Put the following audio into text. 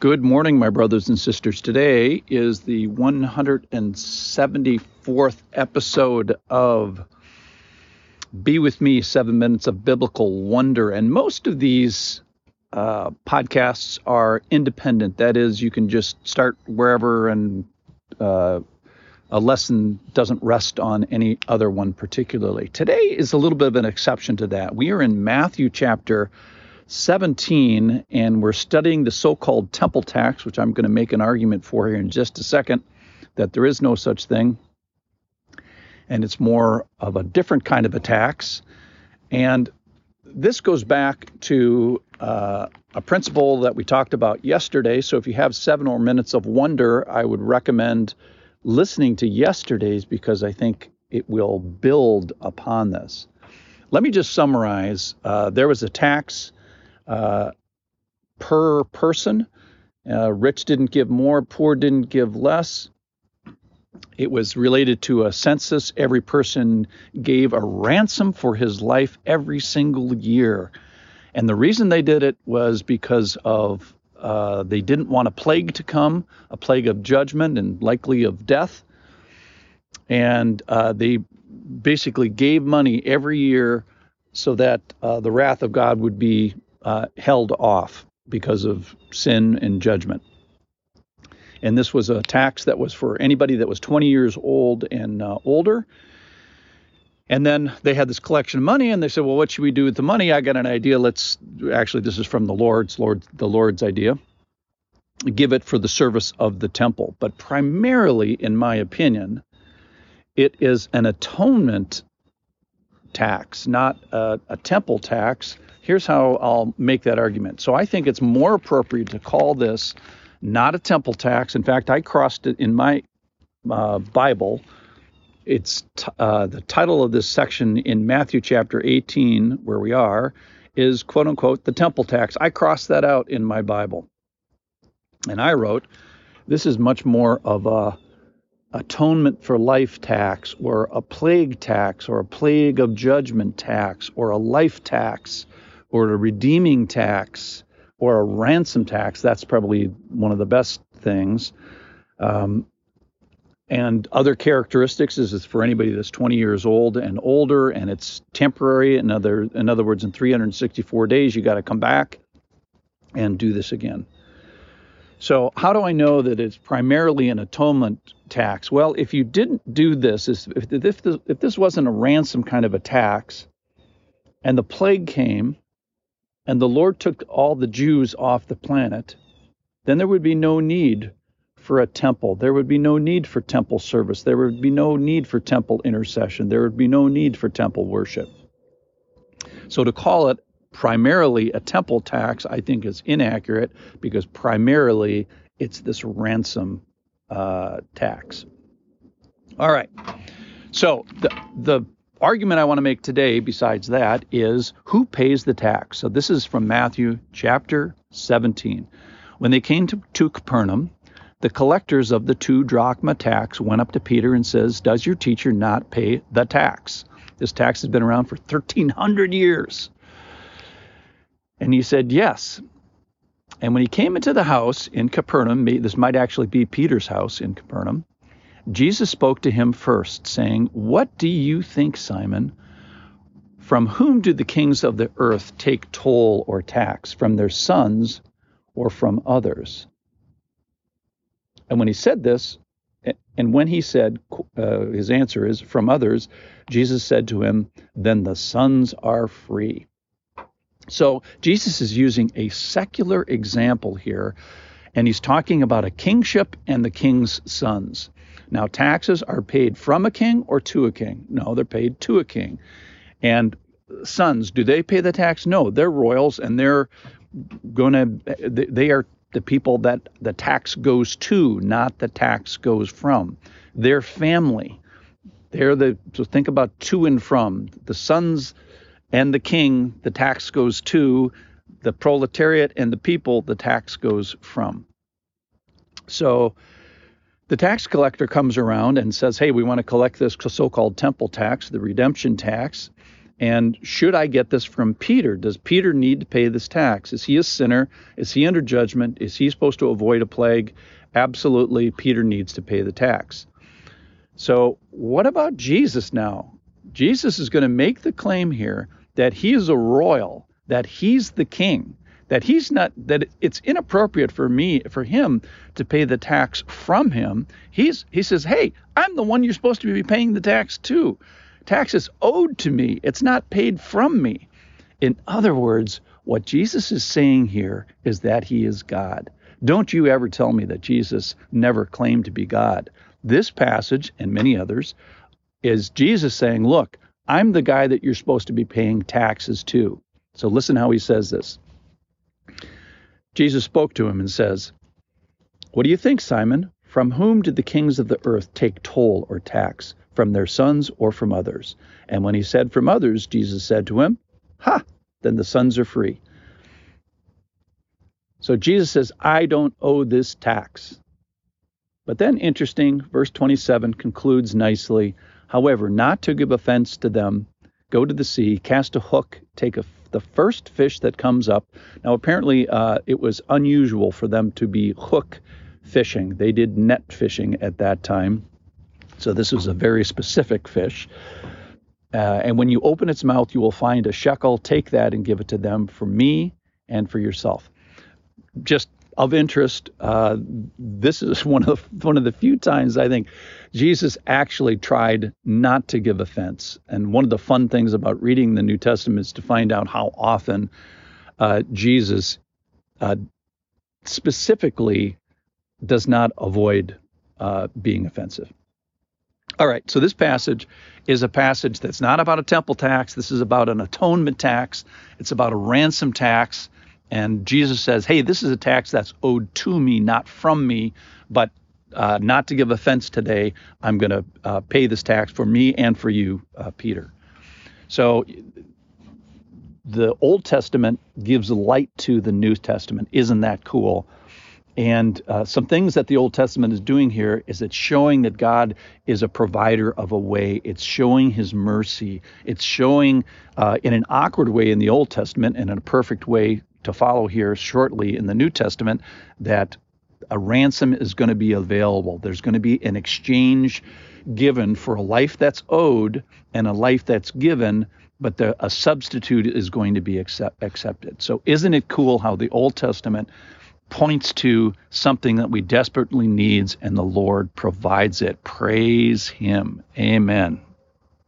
Good morning, my brothers and sisters. Today is the 174th episode of Be With Me Seven Minutes of Biblical Wonder. And most of these uh, podcasts are independent. That is, you can just start wherever and uh, a lesson doesn't rest on any other one particularly. Today is a little bit of an exception to that. We are in Matthew chapter 17, and we're studying the so called temple tax, which I'm going to make an argument for here in just a second that there is no such thing. And it's more of a different kind of a tax. And this goes back to uh, a principle that we talked about yesterday. So if you have seven more minutes of wonder, I would recommend listening to yesterday's because I think it will build upon this. Let me just summarize. Uh, there was a tax uh, per person. Uh, rich didn't give more, poor didn't give less. It was related to a census. Every person gave a ransom for his life every single year. And the reason they did it was because of uh, they didn't want a plague to come, a plague of judgment and likely of death. And uh, they basically gave money every year so that uh, the wrath of God would be uh, held off because of sin and judgment. And this was a tax that was for anybody that was 20 years old and uh, older. And then they had this collection of money, and they said, "Well, what should we do with the money?" I got an idea. Let's actually, this is from the Lord's Lord, the Lord's idea. Give it for the service of the temple, but primarily, in my opinion, it is an atonement tax, not a, a temple tax Here's how I'll make that argument. So I think it's more appropriate to call this not a temple tax. In fact, I crossed it in my uh, Bible. It's t- uh, the title of this section in Matthew chapter 18, where we are, is quote unquote the temple tax. I crossed that out in my Bible. And I wrote, this is much more of a atonement for life tax or a plague tax or a plague of judgment tax or a life tax or a redeeming tax or a ransom tax. That's probably one of the best things. Um, and other characteristics is, is for anybody that's 20 years old and older, and it's temporary. In other, in other words, in 364 days, you got to come back and do this again. So, how do I know that it's primarily an atonement tax? Well, if you didn't do this, if, if, this, if this wasn't a ransom kind of a tax, and the plague came, and the Lord took all the Jews off the planet, then there would be no need for a temple. There would be no need for temple service. There would be no need for temple intercession. There would be no need for temple worship. So to call it primarily a temple tax, I think is inaccurate because primarily it's this ransom uh, tax. All right. So the the argument I want to make today, besides that, is who pays the tax? So this is from Matthew chapter 17. When they came to, to Capernaum, the collectors of the two drachma tax went up to Peter and says, Does your teacher not pay the tax? This tax has been around for 1,300 years. And he said, Yes. And when he came into the house in Capernaum, this might actually be Peter's house in Capernaum, Jesus spoke to him first, saying, What do you think, Simon? From whom do the kings of the earth take toll or tax? From their sons or from others? And when he said this, and when he said, uh, his answer is, from others, Jesus said to him, Then the sons are free. So Jesus is using a secular example here, and he's talking about a kingship and the king's sons. Now, taxes are paid from a king or to a king? No, they're paid to a king. And sons, do they pay the tax? No, they're royals and they're going to, they are the people that the tax goes to, not the tax goes from. Their family. They're the, so think about to and from. The sons and the king, the tax goes to. The proletariat and the people, the tax goes from. So, the tax collector comes around and says, Hey, we want to collect this so called temple tax, the redemption tax. And should I get this from Peter? Does Peter need to pay this tax? Is he a sinner? Is he under judgment? Is he supposed to avoid a plague? Absolutely, Peter needs to pay the tax. So, what about Jesus now? Jesus is going to make the claim here that he is a royal, that he's the king, that he's not that it's inappropriate for me for him to pay the tax from him. He's he says, "Hey, I'm the one you're supposed to be paying the tax to. Tax is owed to me. It's not paid from me." In other words, what Jesus is saying here is that he is God. Don't you ever tell me that Jesus never claimed to be God. This passage and many others is Jesus saying, Look, I'm the guy that you're supposed to be paying taxes to. So listen how he says this. Jesus spoke to him and says, What do you think, Simon? From whom did the kings of the earth take toll or tax? From their sons or from others? And when he said from others, Jesus said to him, Ha, then the sons are free. So Jesus says, I don't owe this tax. But then, interesting, verse 27 concludes nicely. However, not to give offense to them, go to the sea, cast a hook, take a, the first fish that comes up. Now, apparently, uh, it was unusual for them to be hook fishing. They did net fishing at that time. So, this was a very specific fish. Uh, and when you open its mouth, you will find a shekel. Take that and give it to them for me and for yourself. Just of interest. Uh, this is one of one of the few times I think Jesus actually tried not to give offense. And one of the fun things about reading the New Testament is to find out how often uh, Jesus uh, specifically does not avoid uh, being offensive. All right, so this passage is a passage that's not about a temple tax. This is about an atonement tax. It's about a ransom tax. And Jesus says, hey, this is a tax that's owed to me, not from me, but uh, not to give offense today, I'm going to uh, pay this tax for me and for you, uh, Peter. So the Old Testament gives light to the New Testament. Isn't that cool? And uh, some things that the Old Testament is doing here is it's showing that God is a provider of a way. It's showing his mercy. It's showing uh, in an awkward way in the Old Testament and in a perfect way to follow here shortly in the New Testament that a ransom is going to be available. There's going to be an exchange given for a life that's owed and a life that's given, but the, a substitute is going to be accept, accepted. So, isn't it cool how the Old Testament points to something that we desperately needs and the Lord provides it? Praise Him. Amen.